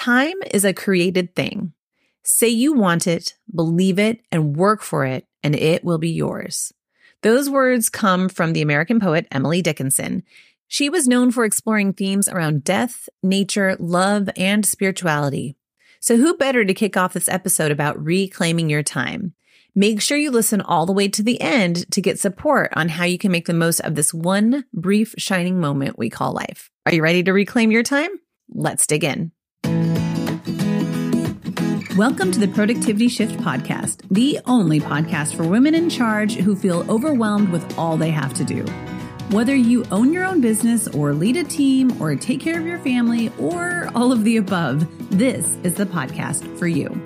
Time is a created thing. Say you want it, believe it, and work for it, and it will be yours. Those words come from the American poet Emily Dickinson. She was known for exploring themes around death, nature, love, and spirituality. So, who better to kick off this episode about reclaiming your time? Make sure you listen all the way to the end to get support on how you can make the most of this one brief shining moment we call life. Are you ready to reclaim your time? Let's dig in. Welcome to the Productivity Shift Podcast, the only podcast for women in charge who feel overwhelmed with all they have to do. Whether you own your own business or lead a team or take care of your family or all of the above, this is the podcast for you.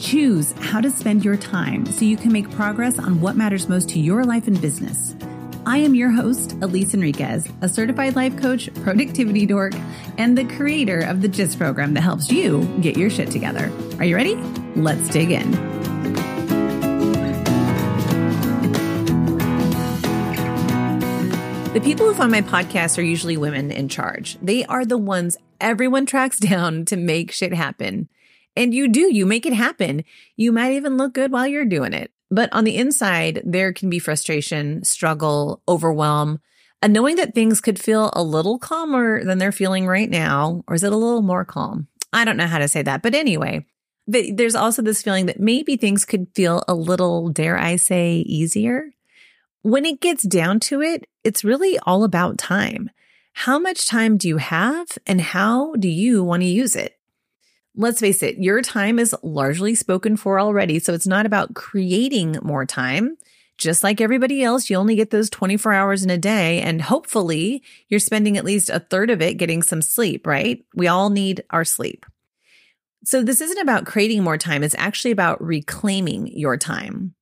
Choose how to spend your time so you can make progress on what matters most to your life and business. I am your host, Elise Enriquez, a certified life coach, productivity dork, and the creator of the GIST program that helps you get your shit together. Are you ready? Let's dig in. The people who find my podcast are usually women in charge. They are the ones everyone tracks down to make shit happen. And you do, you make it happen. You might even look good while you're doing it. But on the inside, there can be frustration, struggle, overwhelm, and knowing that things could feel a little calmer than they're feeling right now. Or is it a little more calm? I don't know how to say that. But anyway, there's also this feeling that maybe things could feel a little, dare I say, easier. When it gets down to it, it's really all about time. How much time do you have and how do you want to use it? Let's face it, your time is largely spoken for already. So it's not about creating more time. Just like everybody else, you only get those 24 hours in a day. And hopefully you're spending at least a third of it getting some sleep, right? We all need our sleep. So this isn't about creating more time. It's actually about reclaiming your time.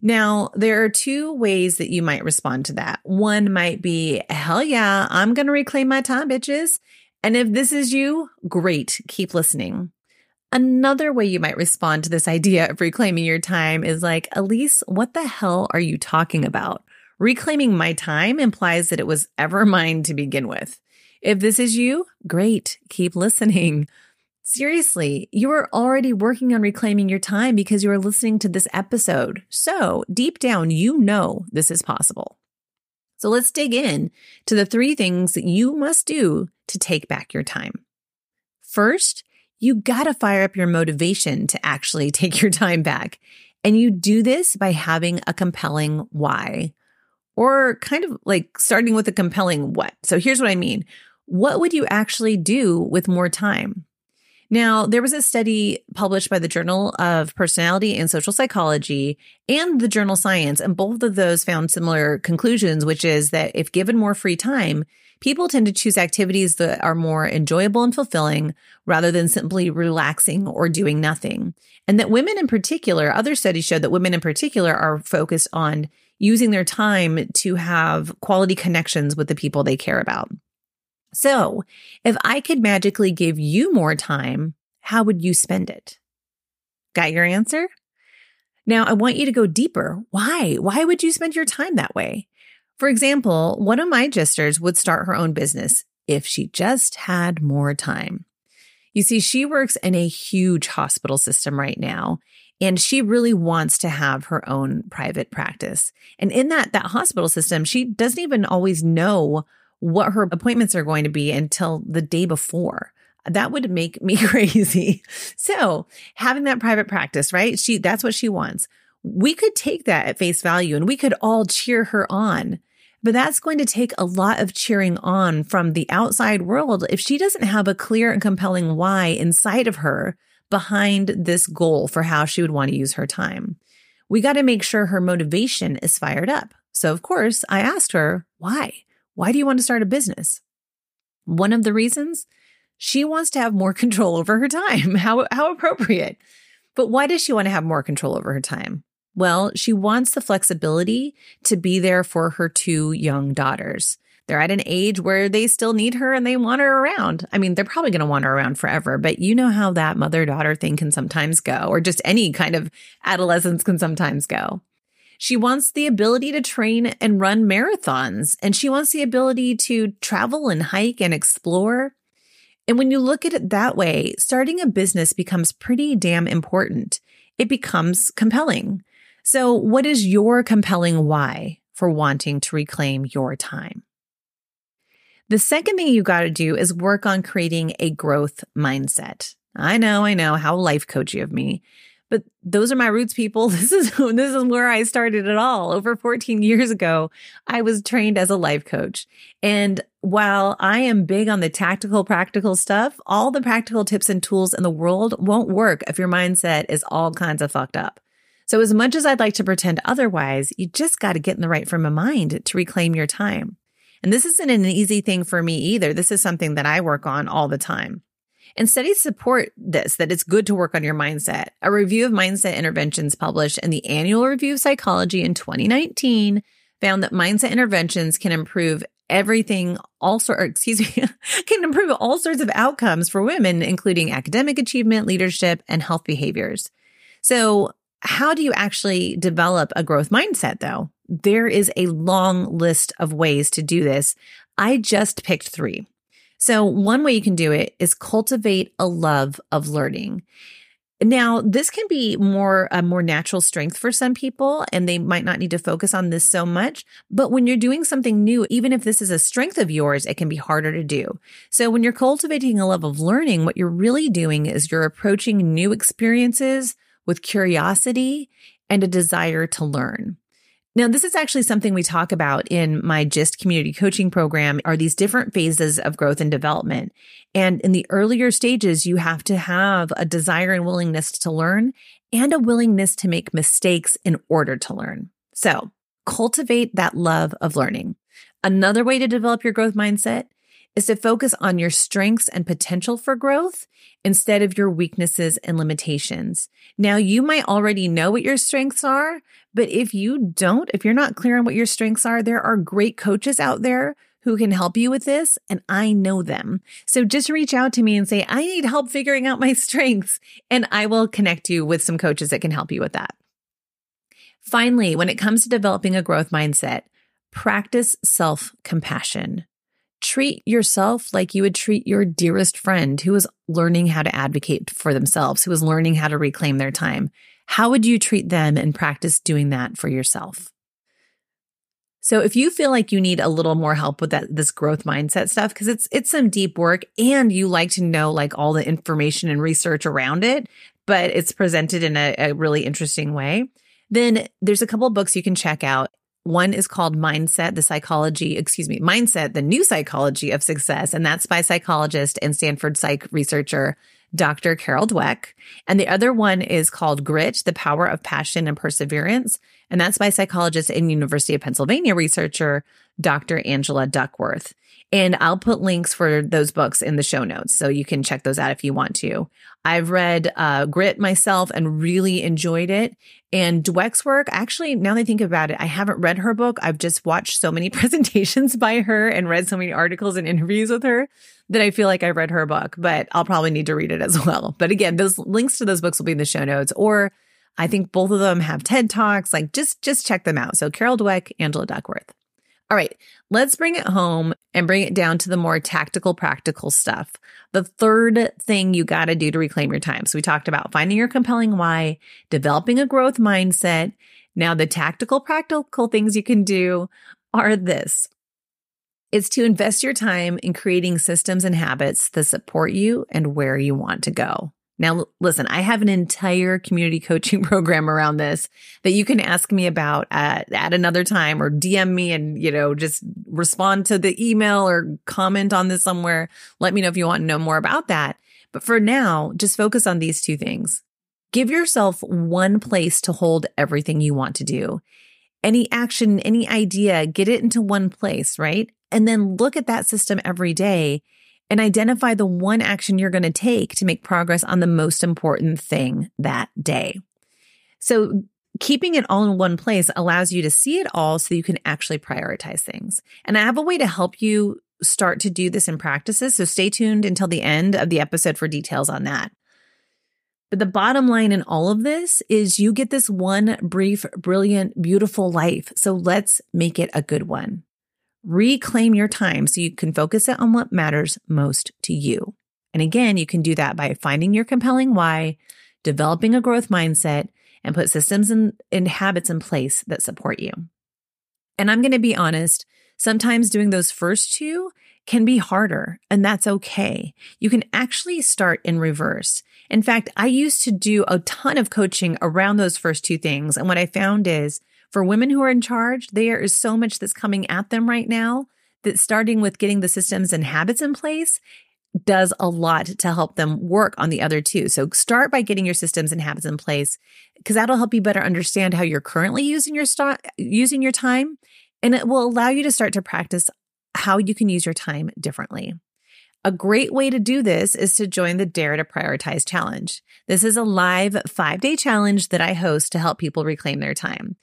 Now, there are two ways that you might respond to that. One might be, hell yeah, I'm going to reclaim my time, bitches. And if this is you, great, keep listening. Another way you might respond to this idea of reclaiming your time is like, Elise, what the hell are you talking about? Reclaiming my time implies that it was ever mine to begin with. If this is you, great, keep listening. Seriously, you are already working on reclaiming your time because you are listening to this episode. So deep down, you know this is possible. So let's dig in to the three things that you must do to take back your time. First, you gotta fire up your motivation to actually take your time back. And you do this by having a compelling why or kind of like starting with a compelling what. So here's what I mean. What would you actually do with more time? Now, there was a study published by the Journal of Personality and Social Psychology and the journal Science, and both of those found similar conclusions, which is that if given more free time, people tend to choose activities that are more enjoyable and fulfilling rather than simply relaxing or doing nothing. And that women in particular, other studies showed that women in particular are focused on using their time to have quality connections with the people they care about. So, if I could magically give you more time, how would you spend it? Got your answer? Now, I want you to go deeper. Why? Why would you spend your time that way? For example, one of my gisters would start her own business if she just had more time. You see, she works in a huge hospital system right now, and she really wants to have her own private practice. And in that, that hospital system, she doesn't even always know what her appointments are going to be until the day before. That would make me crazy. So having that private practice, right? She, that's what she wants. We could take that at face value and we could all cheer her on. But that's going to take a lot of cheering on from the outside world if she doesn't have a clear and compelling why inside of her behind this goal for how she would want to use her time. We got to make sure her motivation is fired up. So, of course, I asked her, why? Why do you want to start a business? One of the reasons she wants to have more control over her time. How, how appropriate. But why does she want to have more control over her time? Well, she wants the flexibility to be there for her two young daughters. They're at an age where they still need her and they want her around. I mean, they're probably going to want her around forever, but you know how that mother daughter thing can sometimes go, or just any kind of adolescence can sometimes go. She wants the ability to train and run marathons, and she wants the ability to travel and hike and explore. And when you look at it that way, starting a business becomes pretty damn important. It becomes compelling. So, what is your compelling why for wanting to reclaim your time? The second thing you got to do is work on creating a growth mindset. I know, I know how life coachy of me, but those are my roots, people. This is this is where I started it all. Over 14 years ago, I was trained as a life coach. And while I am big on the tactical, practical stuff, all the practical tips and tools in the world won't work if your mindset is all kinds of fucked up. So as much as I'd like to pretend otherwise, you just got to get in the right frame of mind to reclaim your time. And this isn't an easy thing for me either. This is something that I work on all the time. And studies support this, that it's good to work on your mindset. A review of mindset interventions published in the Annual Review of Psychology in 2019 found that mindset interventions can improve everything, all sort, excuse me, can improve all sorts of outcomes for women, including academic achievement, leadership, and health behaviors. So how do you actually develop a growth mindset though? There is a long list of ways to do this. I just picked three. So one way you can do it is cultivate a love of learning. Now, this can be more a more natural strength for some people and they might not need to focus on this so much, but when you're doing something new, even if this is a strength of yours, it can be harder to do. So when you're cultivating a love of learning, what you're really doing is you're approaching new experiences with curiosity and a desire to learn. Now, this is actually something we talk about in my GIST community coaching program are these different phases of growth and development. And in the earlier stages, you have to have a desire and willingness to learn and a willingness to make mistakes in order to learn. So cultivate that love of learning. Another way to develop your growth mindset is to focus on your strengths and potential for growth instead of your weaknesses and limitations. Now, you might already know what your strengths are, but if you don't, if you're not clear on what your strengths are, there are great coaches out there who can help you with this, and I know them. So just reach out to me and say, I need help figuring out my strengths, and I will connect you with some coaches that can help you with that. Finally, when it comes to developing a growth mindset, practice self compassion. Treat yourself like you would treat your dearest friend who is learning how to advocate for themselves, who is learning how to reclaim their time. How would you treat them and practice doing that for yourself? So if you feel like you need a little more help with that this growth mindset stuff because it's it's some deep work and you like to know like all the information and research around it, but it's presented in a, a really interesting way, then there's a couple books you can check out. One is called Mindset, the psychology, excuse me, Mindset, the new psychology of success. And that's by psychologist and Stanford psych researcher, Dr. Carol Dweck. And the other one is called Grit, the power of passion and perseverance. And that's by psychologist and University of Pennsylvania researcher, Dr. Angela Duckworth. And I'll put links for those books in the show notes. So you can check those out if you want to. I've read uh, Grit myself and really enjoyed it. And Dweck's work, actually, now that I think about it, I haven't read her book. I've just watched so many presentations by her and read so many articles and interviews with her that I feel like I've read her book, but I'll probably need to read it as well. But again, those links to those books will be in the show notes or I think both of them have TED Talks. Like just, just check them out. So Carol Dweck, Angela Duckworth. All right, let's bring it home and bring it down to the more tactical, practical stuff. The third thing you got to do to reclaim your time. So we talked about finding your compelling why, developing a growth mindset. Now, the tactical, practical things you can do are this. It's to invest your time in creating systems and habits that support you and where you want to go. Now, listen, I have an entire community coaching program around this that you can ask me about at, at another time or DM me and, you know, just respond to the email or comment on this somewhere. Let me know if you want to know more about that. But for now, just focus on these two things. Give yourself one place to hold everything you want to do. Any action, any idea, get it into one place, right? And then look at that system every day and identify the one action you're going to take to make progress on the most important thing that day. So keeping it all in one place allows you to see it all so you can actually prioritize things. And I have a way to help you start to do this in practices. So stay tuned until the end of the episode for details on that. But the bottom line in all of this is you get this one brief, brilliant, beautiful life. So let's make it a good one. Reclaim your time so you can focus it on what matters most to you. And again, you can do that by finding your compelling why, developing a growth mindset, and put systems and, and habits in place that support you. And I'm going to be honest, sometimes doing those first two can be harder, and that's okay. You can actually start in reverse. In fact, I used to do a ton of coaching around those first two things. And what I found is for women who are in charge, there is so much that's coming at them right now that starting with getting the systems and habits in place does a lot to help them work on the other two. So start by getting your systems and habits in place because that'll help you better understand how you're currently using your st- using your time and it will allow you to start to practice how you can use your time differently. A great way to do this is to join the Dare to Prioritize Challenge. This is a live five day challenge that I host to help people reclaim their time.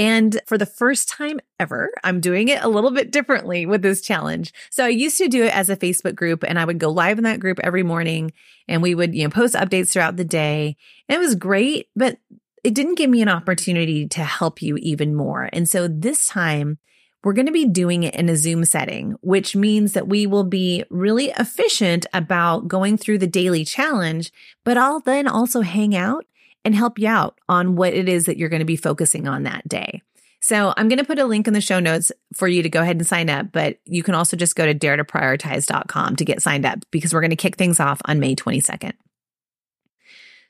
And for the first time ever, I'm doing it a little bit differently with this challenge. So I used to do it as a Facebook group and I would go live in that group every morning and we would, you know, post updates throughout the day. And it was great, but it didn't give me an opportunity to help you even more. And so this time we're going to be doing it in a Zoom setting, which means that we will be really efficient about going through the daily challenge, but I'll then also hang out and help you out on what it is that you're going to be focusing on that day. So I'm going to put a link in the show notes for you to go ahead and sign up, but you can also just go to daretoprioritize.com to get signed up because we're going to kick things off on May 22nd.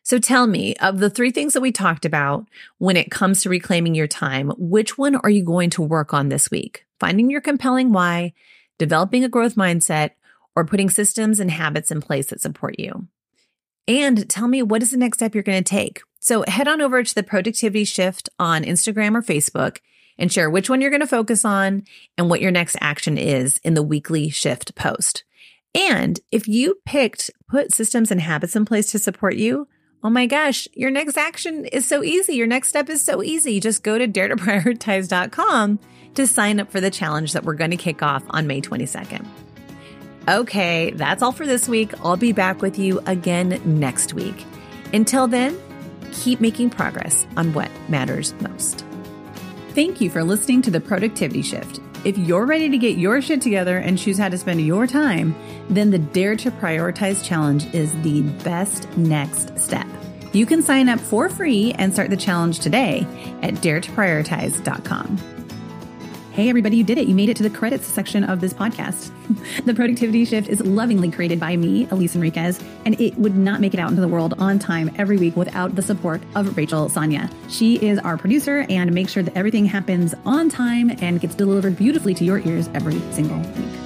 So tell me, of the three things that we talked about when it comes to reclaiming your time, which one are you going to work on this week? Finding your compelling why, developing a growth mindset, or putting systems and habits in place that support you? And tell me what is the next step you're going to take. So head on over to the productivity shift on Instagram or Facebook and share which one you're going to focus on and what your next action is in the weekly shift post. And if you picked put systems and habits in place to support you, Oh my gosh, your next action is so easy. Your next step is so easy. Just go to daretoprioritize.com to sign up for the challenge that we're going to kick off on May 22nd. Okay, that's all for this week. I'll be back with you again next week. Until then, keep making progress on what matters most. Thank you for listening to the Productivity Shift. If you're ready to get your shit together and choose how to spend your time, then the Dare to Prioritize Challenge is the best next step. You can sign up for free and start the challenge today at daretoprioritize.com. Hey, everybody, you did it. You made it to the credits section of this podcast. the Productivity Shift is lovingly created by me, Elise Enriquez, and it would not make it out into the world on time every week without the support of Rachel Sanya. She is our producer and makes sure that everything happens on time and gets delivered beautifully to your ears every single week.